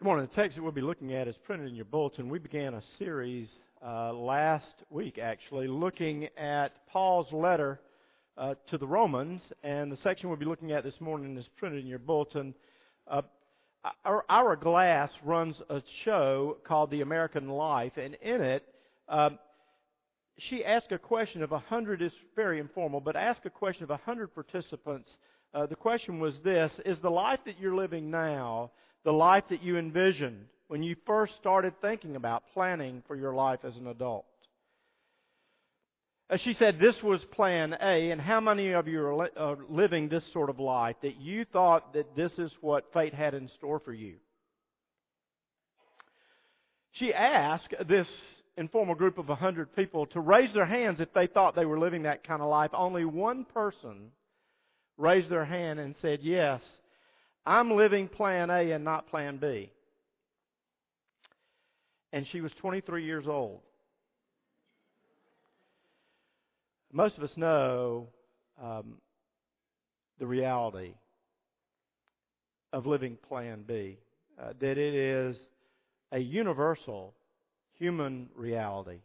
Good morning. The text that we'll be looking at is printed in your bulletin. We began a series uh, last week, actually, looking at Paul's letter uh, to the Romans, and the section we'll be looking at this morning is printed in your bulletin. Uh, Ira, Ira Glass runs a show called The American Life, and in it, um, she asked a question of a hundred. It's very informal, but asked a question of a hundred participants. Uh, the question was this: Is the life that you're living now? The life that you envisioned when you first started thinking about planning for your life as an adult. As she said, this was plan A, and how many of you are living this sort of life that you thought that this is what fate had in store for you? She asked this informal group of 100 people to raise their hands if they thought they were living that kind of life. Only one person raised their hand and said, Yes, I'm living plan A and not plan B. And she was 23 years old. Most of us know um, the reality of living plan B, uh, that it is a universal human reality.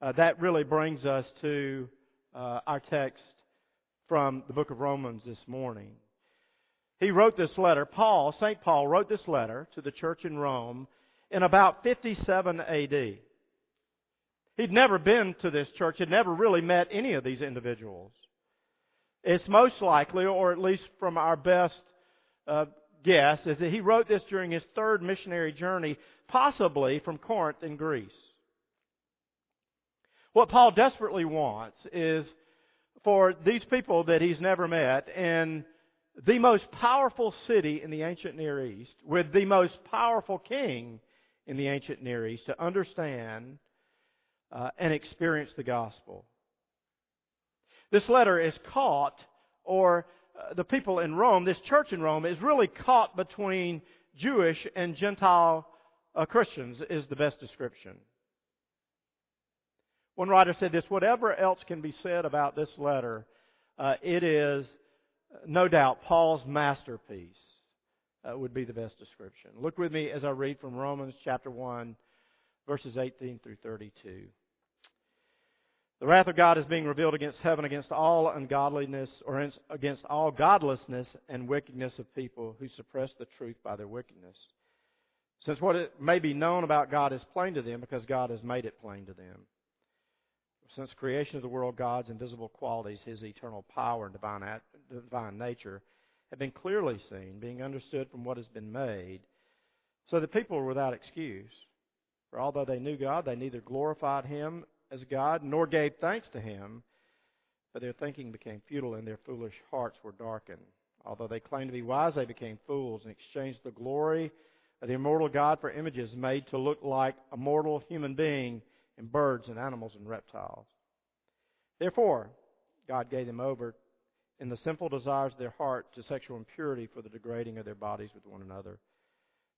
Uh, that really brings us to uh, our text from the book of Romans this morning. He wrote this letter, Paul, St. Paul wrote this letter to the church in Rome in about 57 AD. He'd never been to this church, had never really met any of these individuals. It's most likely, or at least from our best uh, guess, is that he wrote this during his third missionary journey, possibly from Corinth in Greece. What Paul desperately wants is for these people that he's never met and the most powerful city in the ancient Near East, with the most powerful king in the ancient Near East, to understand uh, and experience the gospel. This letter is caught, or uh, the people in Rome, this church in Rome, is really caught between Jewish and Gentile uh, Christians, is the best description. One writer said this whatever else can be said about this letter, uh, it is no doubt, Paul's masterpiece uh, would be the best description. Look with me as I read from Romans chapter 1, verses 18 through 32. The wrath of God is being revealed against heaven, against all ungodliness, or against all godlessness and wickedness of people who suppress the truth by their wickedness. Since what may be known about God is plain to them, because God has made it plain to them. Since creation of the world, God's invisible qualities, His eternal power and divine, divine nature, have been clearly seen, being understood from what has been made, so that people were without excuse. For although they knew God, they neither glorified Him as God nor gave thanks to Him, but their thinking became futile and their foolish hearts were darkened. Although they claimed to be wise, they became fools and exchanged the glory of the immortal God for images made to look like a mortal human being and birds and animals and reptiles. Therefore, God gave them over in the simple desires of their heart to sexual impurity for the degrading of their bodies with one another.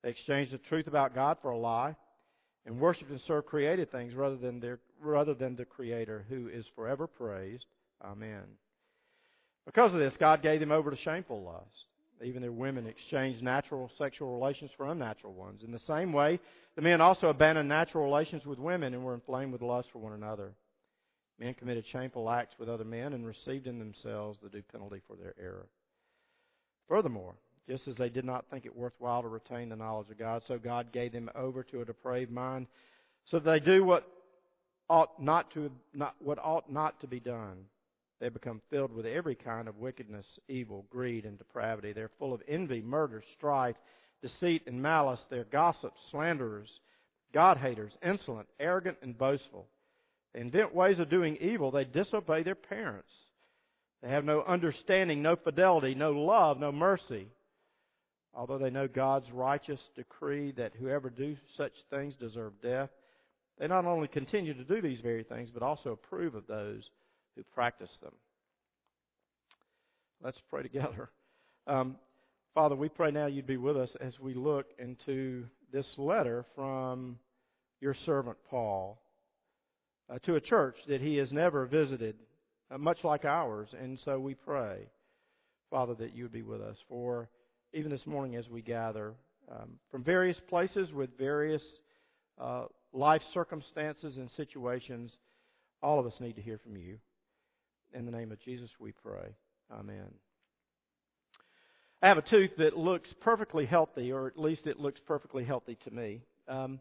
They exchanged the truth about God for a lie and worshiped and served created things rather than, their, rather than the Creator who is forever praised. Amen. Because of this, God gave them over to shameful lust. Even their women exchanged natural sexual relations for unnatural ones. In the same way, the men also abandoned natural relations with women and were inflamed with lust for one another. Men committed shameful acts with other men and received in themselves the due penalty for their error. Furthermore, just as they did not think it worthwhile to retain the knowledge of God, so God gave them over to a depraved mind, so that they do what ought not to not, what ought not to be done. They become filled with every kind of wickedness, evil, greed, and depravity. They're full of envy, murder, strife deceit, and malice. They're gossips, slanderers, God haters, insolent, arrogant, and boastful. They invent ways of doing evil. They disobey their parents. They have no understanding, no fidelity, no love, no mercy. Although they know God's righteous decree that whoever do such things deserve death, they not only continue to do these very things, but also approve of those who practice them. Let's pray together. Um, Father, we pray now you'd be with us as we look into this letter from your servant Paul uh, to a church that he has never visited, uh, much like ours. And so we pray, Father, that you would be with us. For even this morning as we gather, um, from various places with various uh, life circumstances and situations. All of us need to hear from you. In the name of Jesus, we pray. Amen. I have a tooth that looks perfectly healthy, or at least it looks perfectly healthy to me. Um,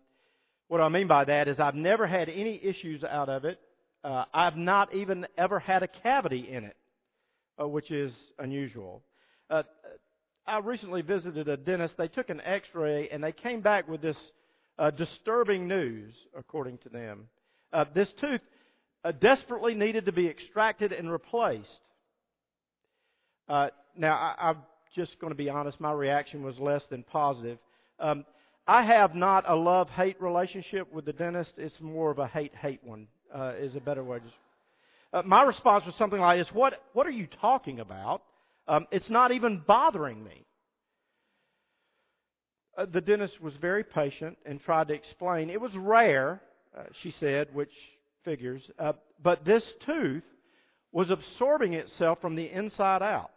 what I mean by that is I've never had any issues out of it. Uh, I've not even ever had a cavity in it, uh, which is unusual. Uh, I recently visited a dentist. They took an X-ray and they came back with this uh, disturbing news, according to them. Uh, this tooth uh, desperately needed to be extracted and replaced. Uh, now, I, I'm just going to be honest. My reaction was less than positive. Um, I have not a love-hate relationship with the dentist. It's more of a hate-hate one. Uh, is a better way. Uh, my response was something like this: What What are you talking about? Um, it's not even bothering me. Uh, the dentist was very patient and tried to explain. It was rare, uh, she said, which figures, uh, but this tooth was absorbing itself from the inside out.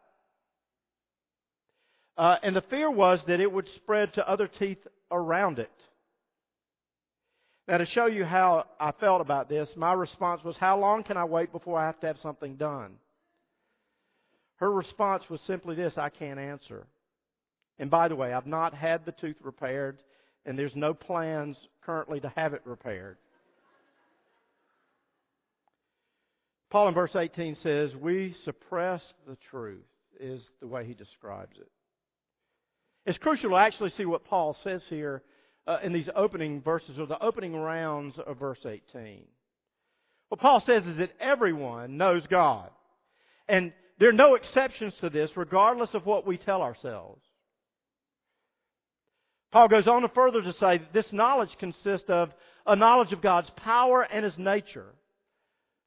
Uh, and the fear was that it would spread to other teeth around it. Now, to show you how I felt about this, my response was, How long can I wait before I have to have something done? Her response was simply this I can't answer. And by the way, I've not had the tooth repaired, and there's no plans currently to have it repaired. Paul in verse 18 says, We suppress the truth, is the way he describes it. It's crucial to actually see what Paul says here uh, in these opening verses, or the opening rounds of verse 18. What Paul says is that everyone knows God. And there are no exceptions to this, regardless of what we tell ourselves. Paul goes on to further to say that this knowledge consists of a knowledge of God's power and His nature.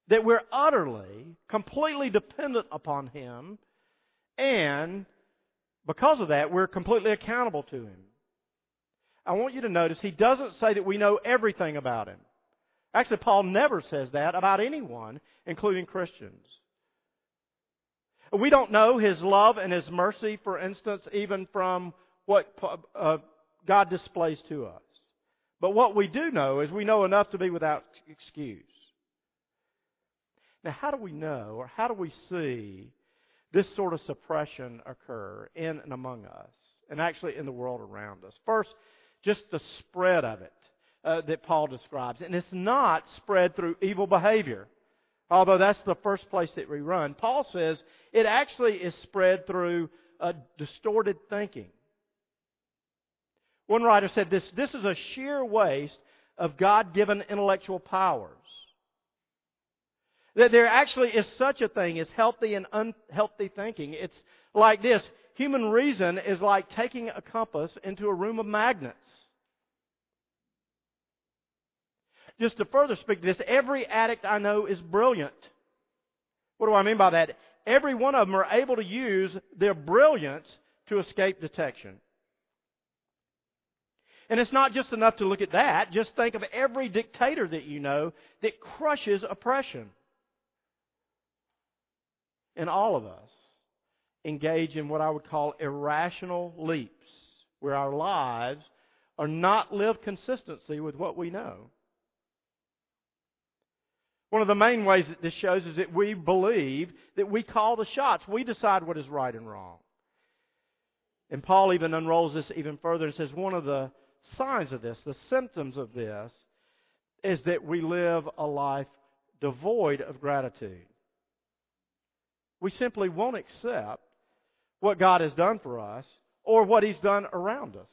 That we're utterly, completely dependent upon Him, and because of that, we're completely accountable to Him. I want you to notice he doesn't say that we know everything about Him. Actually, Paul never says that about anyone, including Christians. We don't know His love and His mercy, for instance, even from what uh, God displays to us. But what we do know is we know enough to be without excuse. Now, how do we know, or how do we see this sort of suppression occur in and among us, and actually in the world around us? First, just the spread of it uh, that Paul describes. And it's not spread through evil behavior although that's the first place that we run. Paul says it actually is spread through a distorted thinking. One writer said this this is a sheer waste of God given intellectual powers. That there actually is such a thing as healthy and unhealthy thinking. It's like this human reason is like taking a compass into a room of magnets. just to further speak to this, every addict I know is brilliant. What do I mean by that? Every one of them are able to use their brilliance to escape detection. And it's not just enough to look at that. Just think of every dictator that you know that crushes oppression. And all of us engage in what I would call irrational leaps, where our lives are not lived consistency with what we know. One of the main ways that this shows is that we believe that we call the shots. We decide what is right and wrong. And Paul even unrolls this even further and says one of the signs of this, the symptoms of this, is that we live a life devoid of gratitude. We simply won't accept what God has done for us or what He's done around us.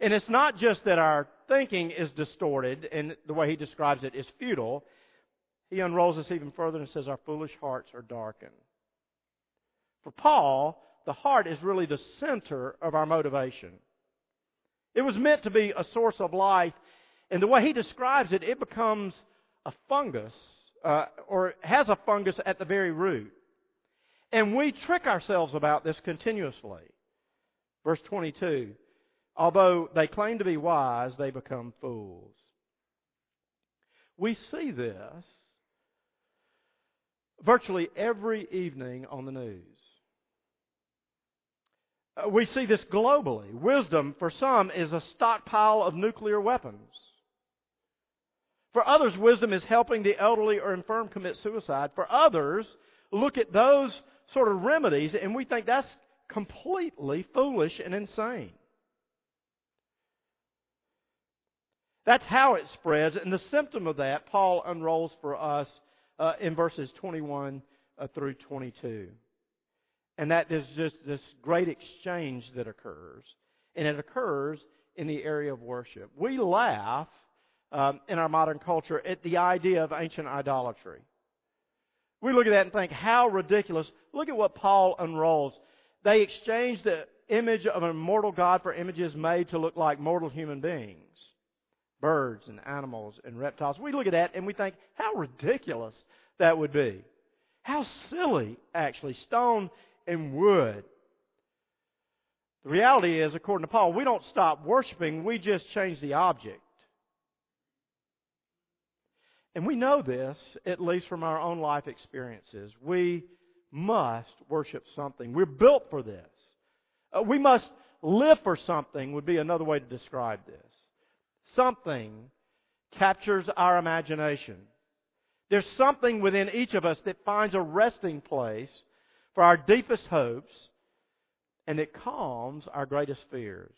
And it's not just that our thinking is distorted and the way He describes it is futile he unrolls this even further and says, Our foolish hearts are darkened. For Paul, the heart is really the center of our motivation. It was meant to be a source of life, and the way he describes it, it becomes a fungus, uh, or has a fungus at the very root. And we trick ourselves about this continuously. Verse 22 Although they claim to be wise, they become fools. We see this virtually every evening on the news. Uh, we see this globally. Wisdom, for some, is a stockpile of nuclear weapons. For others, wisdom is helping the elderly or infirm commit suicide. For others, look at those sort of remedies and we think that's completely foolish and insane. That's how it spreads, and the symptom of that, Paul unrolls for us uh, in verses 21 uh, through 22. And that is just this great exchange that occurs. And it occurs in the area of worship. We laugh um, in our modern culture at the idea of ancient idolatry. We look at that and think, how ridiculous. Look at what Paul unrolls. They exchanged the image of an immortal God for images made to look like mortal human beings birds and animals and reptiles. We look at that and we think, how ridiculous that would be. How silly, actually. Stone and wood. The reality is, according to Paul, we don't stop worshiping, we just change the object. And we know this, at least from our own life experiences. We must worship something. We're built for this. Uh, we must live for something, would be another way to describe this. Something captures our imagination. There's something within each of us that finds a resting place for our deepest hopes and it calms our greatest fears.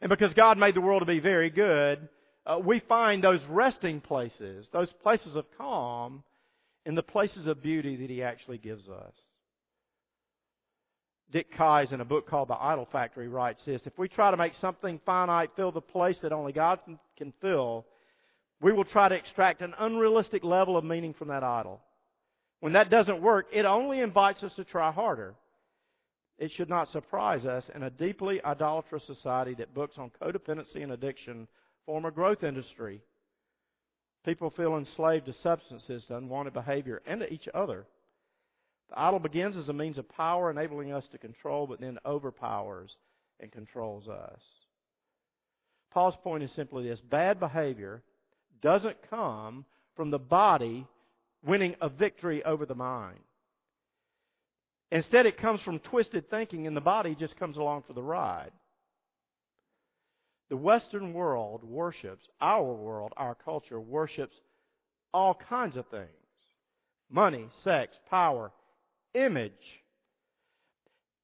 And because God made the world to be very good, uh, we find those resting places, those places of calm, in the places of beauty that He actually gives us. Dick Keyes, in a book called The Idol Factory, writes this If we try to make something finite fill the place that only God can fill, we will try to extract an unrealistic level of meaning from that idol. When that doesn't work, it only invites us to try harder. It should not surprise us in a deeply idolatrous society that books on codependency and addiction form a growth industry. People feel enslaved to substances, to unwanted behavior, and to each other. The idol begins as a means of power, enabling us to control, but then overpowers and controls us. Paul's point is simply this bad behavior doesn't come from the body winning a victory over the mind. Instead, it comes from twisted thinking, and the body just comes along for the ride. The Western world worships, our world, our culture worships all kinds of things money, sex, power, image.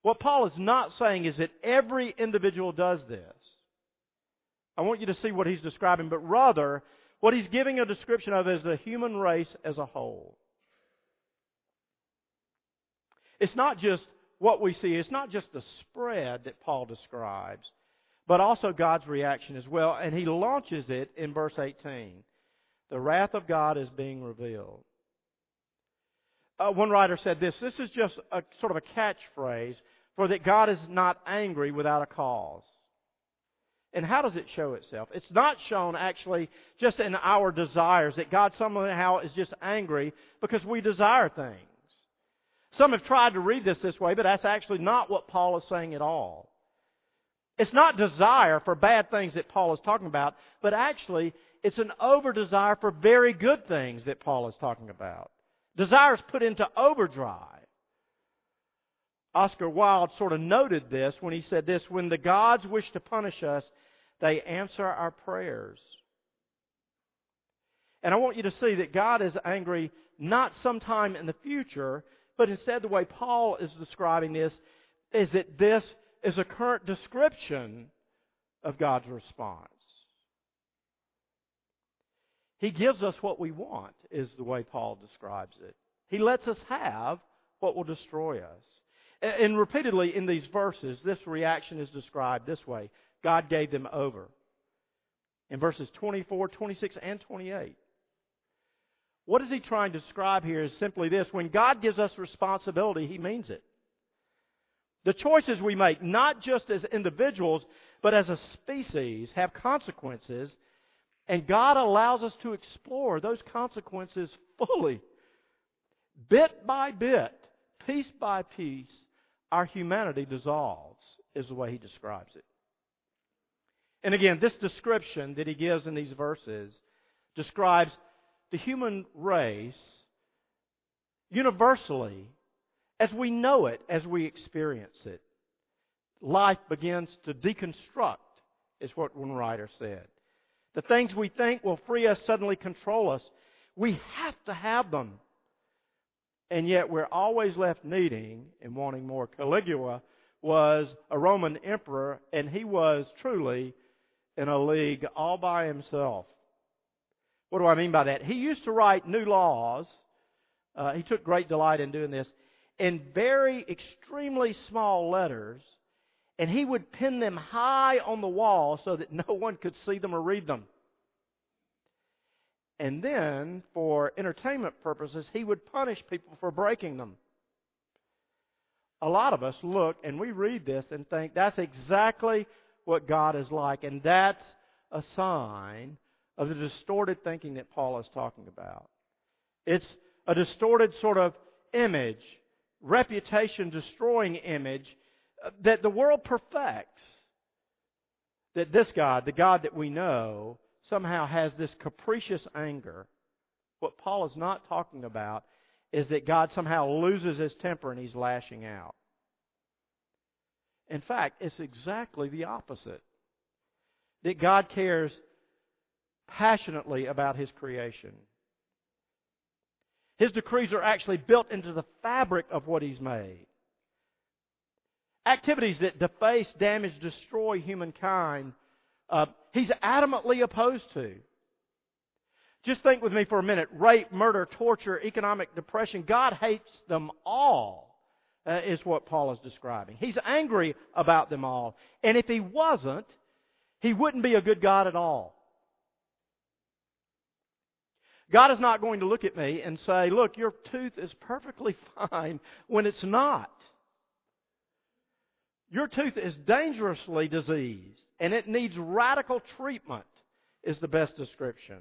What Paul is not saying is that every individual does this. I want you to see what he's describing, but rather, what he's giving a description of is the human race as a whole. It's not just what we see, it's not just the spread that Paul describes, but also God's reaction as well. And he launches it in verse 18. The wrath of God is being revealed. Uh, one writer said this this is just a sort of a catchphrase for that God is not angry without a cause. And how does it show itself? It's not shown actually just in our desires, that God somehow is just angry because we desire things. Some have tried to read this this way, but that's actually not what Paul is saying at all. It's not desire for bad things that Paul is talking about, but actually it's an over desire for very good things that Paul is talking about. Desire is put into overdrive. Oscar Wilde sort of noted this when he said this when the gods wish to punish us, they answer our prayers. And I want you to see that God is angry not sometime in the future, but instead the way Paul is describing this is that this is a current description of God's response. He gives us what we want, is the way Paul describes it. He lets us have what will destroy us. And repeatedly in these verses, this reaction is described this way God gave them over. In verses 24, 26, and 28. What is he trying to describe here is simply this when God gives us responsibility, he means it. The choices we make, not just as individuals, but as a species, have consequences, and God allows us to explore those consequences fully. Bit by bit, piece by piece, our humanity dissolves, is the way he describes it. And again, this description that he gives in these verses describes the human race universally as we know it, as we experience it. Life begins to deconstruct, is what one writer said. The things we think will free us suddenly control us. We have to have them. And yet we're always left needing and wanting more. Caligula was a Roman emperor, and he was truly in a league all by himself. What do I mean by that? He used to write new laws. Uh, he took great delight in doing this in very extremely small letters, and he would pin them high on the wall so that no one could see them or read them. And then, for entertainment purposes, he would punish people for breaking them. A lot of us look and we read this and think that's exactly what God is like, and that's a sign of the distorted thinking that Paul is talking about. It's a distorted sort of image, reputation destroying image uh, that the world perfects. That this God, the God that we know, somehow has this capricious anger. What Paul is not talking about is that God somehow loses his temper and he's lashing out. In fact, it's exactly the opposite. That God cares passionately about his creation. His decrees are actually built into the fabric of what he's made. Activities that deface, damage, destroy humankind uh, he's adamantly opposed to. Just think with me for a minute rape, murder, torture, economic depression. God hates them all, uh, is what Paul is describing. He's angry about them all. And if he wasn't, he wouldn't be a good God at all. God is not going to look at me and say, Look, your tooth is perfectly fine when it's not. Your tooth is dangerously diseased and it needs radical treatment, is the best description.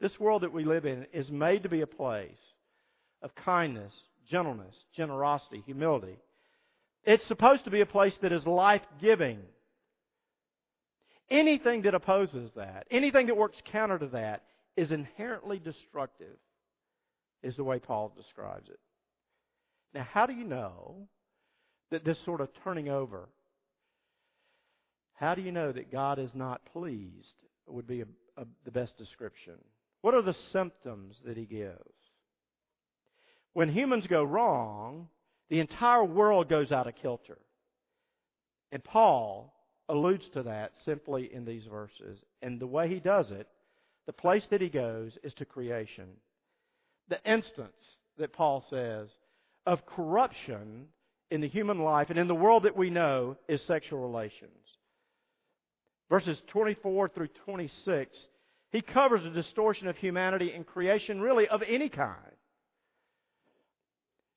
This world that we live in is made to be a place of kindness, gentleness, generosity, humility. It's supposed to be a place that is life giving. Anything that opposes that, anything that works counter to that, is inherently destructive, is the way Paul describes it. Now, how do you know that this sort of turning over. How do you know that God is not pleased? Would be a, a, the best description. What are the symptoms that he gives? When humans go wrong, the entire world goes out of kilter. And Paul alludes to that simply in these verses. And the way he does it, the place that he goes is to creation. The instance that Paul says of corruption in the human life and in the world that we know is sexual relations. Verses 24 through 26, he covers a distortion of humanity and creation, really of any kind.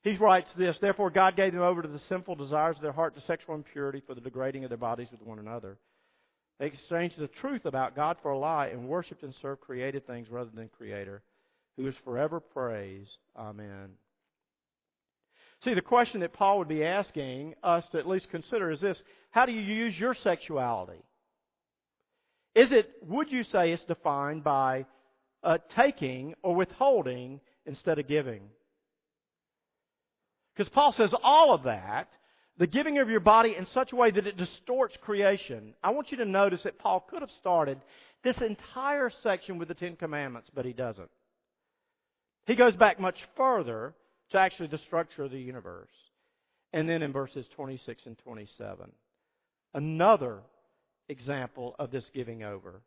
He writes this Therefore, God gave them over to the sinful desires of their heart to sexual impurity for the degrading of their bodies with one another. They exchanged the truth about God for a lie and worshiped and served created things rather than Creator, who is forever praised. Amen. See, the question that Paul would be asking us to at least consider is this How do you use your sexuality? Is it, would you say, it's defined by uh, taking or withholding instead of giving? Because Paul says all of that, the giving of your body in such a way that it distorts creation. I want you to notice that Paul could have started this entire section with the Ten Commandments, but he doesn't. He goes back much further to actually the structure of the universe. And then in verses 26 and 27, another example of this giving over.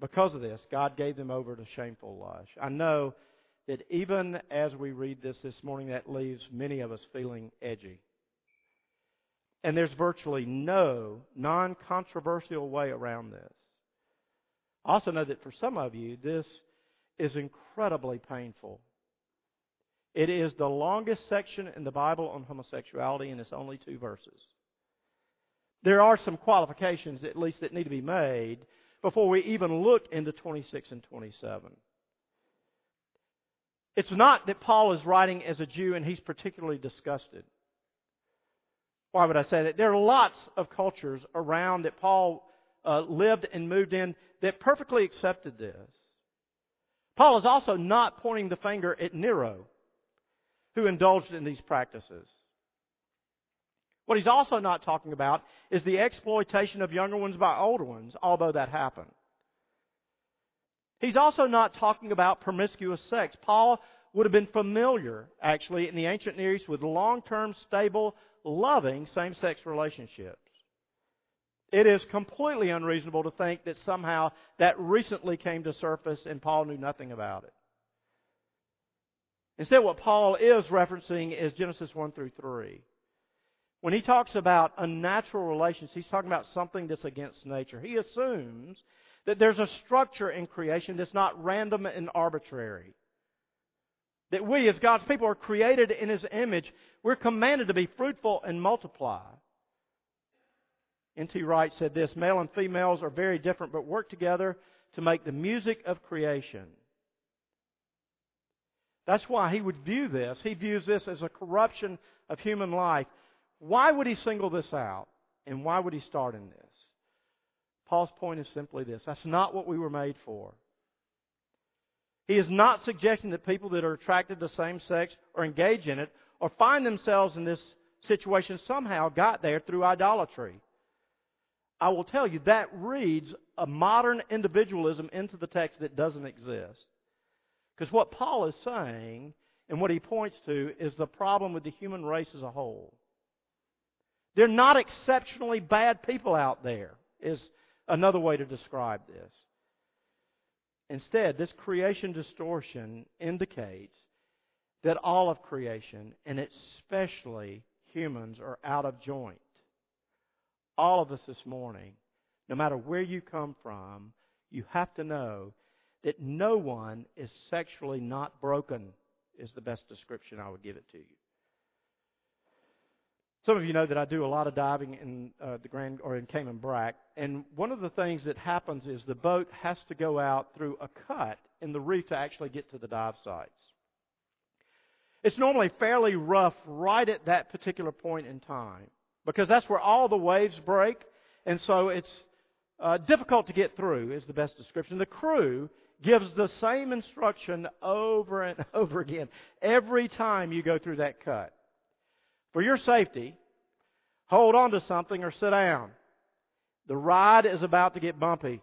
Because of this, God gave them over to shameful lust. I know that even as we read this this morning, that leaves many of us feeling edgy. And there's virtually no non controversial way around this. I also know that for some of you, this is incredibly painful it is the longest section in the Bible on homosexuality, and it's only two verses. There are some qualifications, at least, that need to be made before we even look into 26 and 27. It's not that Paul is writing as a Jew and he's particularly disgusted. Why would I say that? There are lots of cultures around that Paul uh, lived and moved in that perfectly accepted this. Paul is also not pointing the finger at Nero who indulged in these practices. What he's also not talking about is the exploitation of younger ones by older ones, although that happened. He's also not talking about promiscuous sex. Paul would have been familiar, actually, in the ancient Near East with long term, stable, loving same sex relationships. It is completely unreasonable to think that somehow that recently came to surface and Paul knew nothing about it. Instead, what Paul is referencing is Genesis 1 through 3. When he talks about unnatural relations, he's talking about something that's against nature. He assumes that there's a structure in creation that's not random and arbitrary. That we, as God's people, are created in His image. We're commanded to be fruitful and multiply. N.T. Wright said this Male and females are very different, but work together to make the music of creation. That's why he would view this. He views this as a corruption of human life. Why would he single this out? And why would he start in this? Paul's point is simply this that's not what we were made for. He is not suggesting that people that are attracted to same sex or engage in it or find themselves in this situation somehow got there through idolatry. I will tell you that reads a modern individualism into the text that doesn't exist. Because what Paul is saying and what he points to is the problem with the human race as a whole. They're not exceptionally bad people out there, is another way to describe this. Instead, this creation distortion indicates that all of creation, and especially humans, are out of joint. All of us this morning, no matter where you come from, you have to know that no one is sexually not broken, is the best description I would give it to you. Some of you know that I do a lot of diving in uh, the Grand or in Cayman Brac, and one of the things that happens is the boat has to go out through a cut in the reef to actually get to the dive sites. It's normally fairly rough right at that particular point in time because that's where all the waves break, and so it's uh, difficult to get through. Is the best description. The crew gives the same instruction over and over again every time you go through that cut. For your safety, hold on to something or sit down. The ride is about to get bumpy.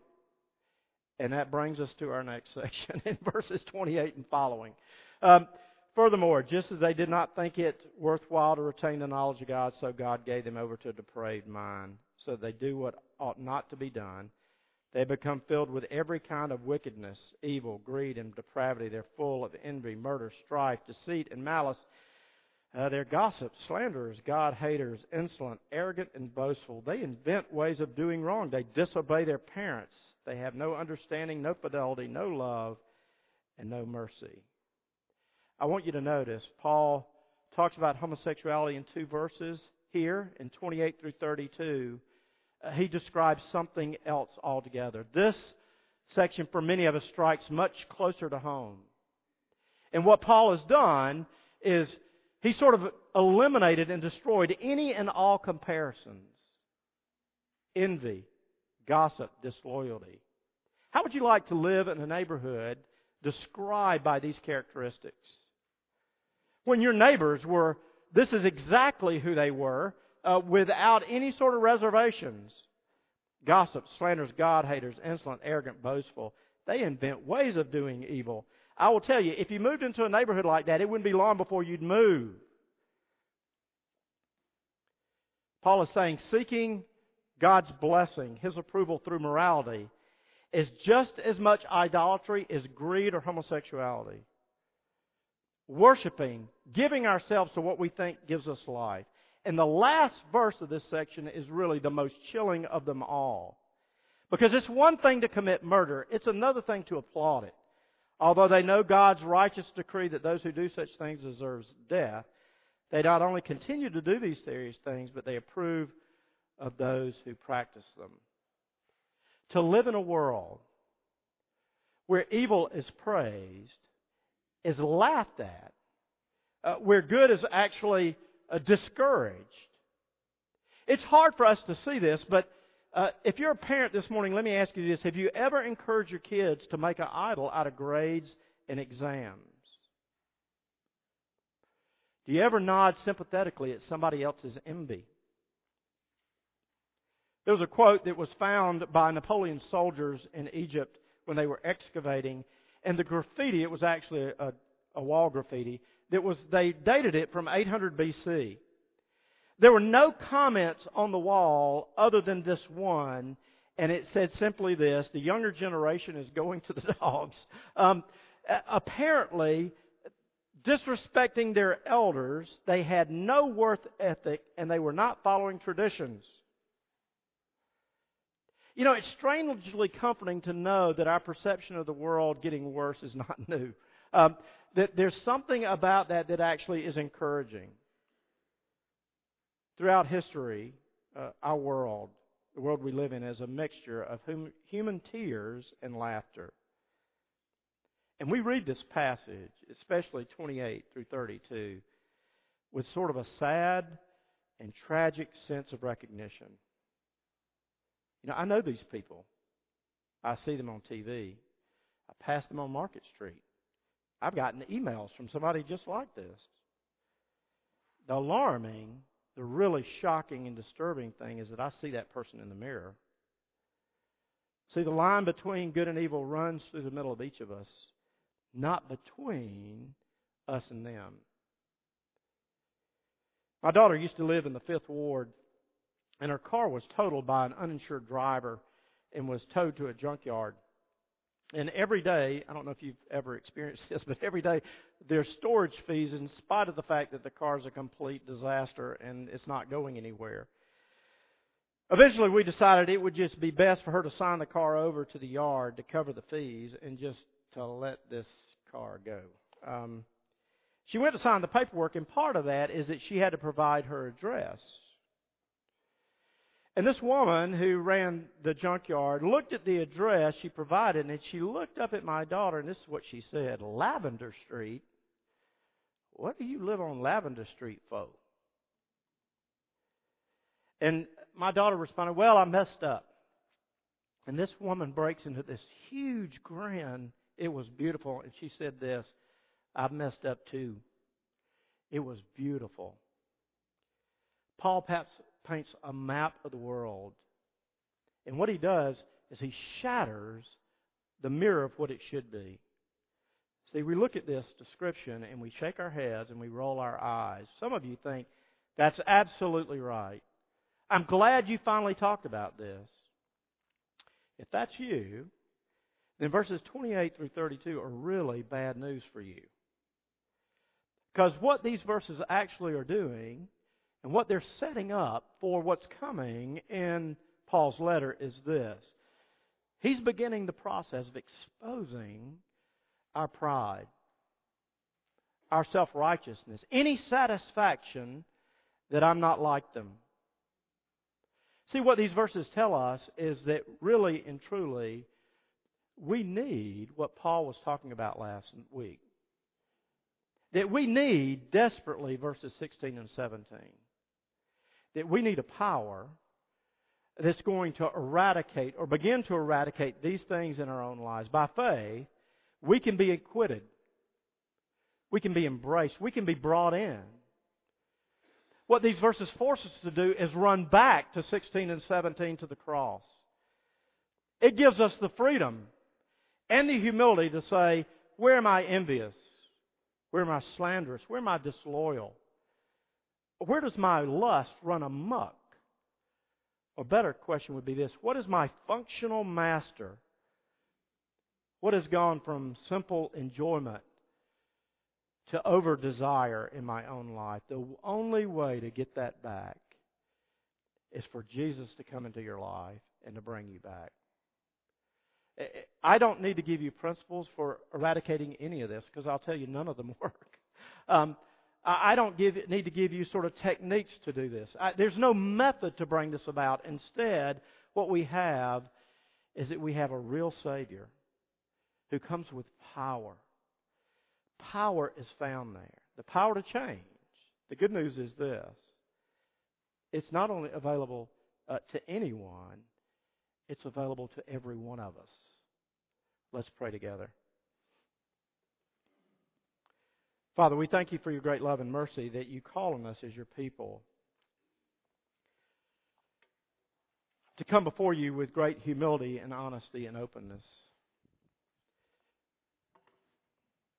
And that brings us to our next section in verses 28 and following. Um, furthermore, just as they did not think it worthwhile to retain the knowledge of God, so God gave them over to a depraved mind, so they do what ought not to be done. They become filled with every kind of wickedness, evil, greed, and depravity. They're full of envy, murder, strife, deceit, and malice. Uh, they're gossips, slanderers, God haters, insolent, arrogant, and boastful. They invent ways of doing wrong. They disobey their parents. They have no understanding, no fidelity, no love, and no mercy. I want you to notice Paul talks about homosexuality in two verses here in 28 through 32. Uh, he describes something else altogether. This section, for many of us, strikes much closer to home. And what Paul has done is he sort of eliminated and destroyed any and all comparisons envy, gossip, disloyalty. How would you like to live in a neighborhood described by these characteristics? When your neighbors were, this is exactly who they were, uh, without any sort of reservations. Gossip, slanders, God haters, insolent, arrogant, boastful. They invent ways of doing evil. I will tell you, if you moved into a neighborhood like that, it wouldn't be long before you'd move. Paul is saying seeking God's blessing, His approval through morality, is just as much idolatry as greed or homosexuality. Worshipping, giving ourselves to what we think gives us life. And the last verse of this section is really the most chilling of them all. Because it's one thing to commit murder, it's another thing to applaud it. Although they know God's righteous decree that those who do such things deserves death, they not only continue to do these serious things, but they approve of those who practice them. To live in a world where evil is praised, is laughed at, uh, where good is actually uh, discouraged. It's hard for us to see this, but uh, if you're a parent this morning, let me ask you this. Have you ever encouraged your kids to make an idol out of grades and exams? Do you ever nod sympathetically at somebody else's envy? There was a quote that was found by Napoleon's soldiers in Egypt when they were excavating, and the graffiti, it was actually a, a wall graffiti, that was, they dated it from 800 BC. There were no comments on the wall other than this one, and it said simply this the younger generation is going to the dogs. Um, apparently, disrespecting their elders, they had no worth ethic, and they were not following traditions. You know, it's strangely comforting to know that our perception of the world getting worse is not new. Um, that there's something about that that actually is encouraging. Throughout history, uh, our world, the world we live in, is a mixture of hum, human tears and laughter. And we read this passage, especially 28 through 32, with sort of a sad and tragic sense of recognition. You know, I know these people. I see them on TV. I pass them on Market Street. I've gotten emails from somebody just like this. The alarming, the really shocking and disturbing thing is that I see that person in the mirror. See, the line between good and evil runs through the middle of each of us, not between us and them. My daughter used to live in the Fifth Ward and her car was totaled by an uninsured driver and was towed to a junkyard. And every day, I don't know if you've ever experienced this, but every day there's storage fees in spite of the fact that the car's a complete disaster and it's not going anywhere. Eventually, we decided it would just be best for her to sign the car over to the yard to cover the fees and just to let this car go. Um, she went to sign the paperwork, and part of that is that she had to provide her address. And this woman who ran the junkyard looked at the address she provided, and she looked up at my daughter, and this is what she said Lavender Street? What do you live on Lavender Street for? And my daughter responded, Well, I messed up. And this woman breaks into this huge grin. It was beautiful. And she said this I've messed up too. It was beautiful. Paul perhaps paints a map of the world. And what he does is he shatters the mirror of what it should be. See, we look at this description and we shake our heads and we roll our eyes. Some of you think that's absolutely right. I'm glad you finally talked about this. If that's you, then verses 28 through 32 are really bad news for you. Because what these verses actually are doing and what they're setting up for what's coming in Paul's letter is this. He's beginning the process of exposing our pride, our self righteousness, any satisfaction that I'm not like them. See, what these verses tell us is that really and truly, we need what Paul was talking about last week. That we need desperately verses 16 and 17 that we need a power that's going to eradicate or begin to eradicate these things in our own lives. By faith, we can be acquitted. We can be embraced. We can be brought in. What these verses force us to do is run back to 16 and 17 to the cross. It gives us the freedom and the humility to say, Where am I envious? Where am I slanderous? Where am I disloyal? Where does my lust run amuck? A better question would be this What is my functional master? What has gone from simple enjoyment to over desire in my own life? The only way to get that back is for Jesus to come into your life and to bring you back. I don't need to give you principles for eradicating any of this because I'll tell you none of them work. Um, I don't give, need to give you sort of techniques to do this. I, there's no method to bring this about. Instead, what we have is that we have a real Savior who comes with power. Power is found there. The power to change. The good news is this it's not only available uh, to anyone, it's available to every one of us. Let's pray together. Father, we thank you for your great love and mercy that you call on us as your people to come before you with great humility and honesty and openness.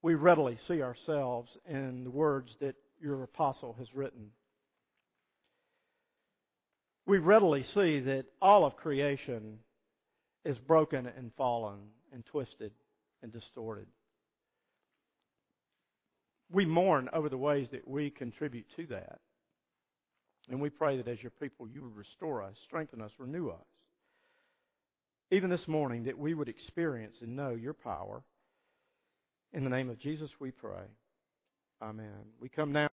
We readily see ourselves in the words that your apostle has written. We readily see that all of creation is broken and fallen and twisted and distorted. We mourn over the ways that we contribute to that. And we pray that as your people, you would restore us, strengthen us, renew us. Even this morning, that we would experience and know your power. In the name of Jesus, we pray. Amen. We come now.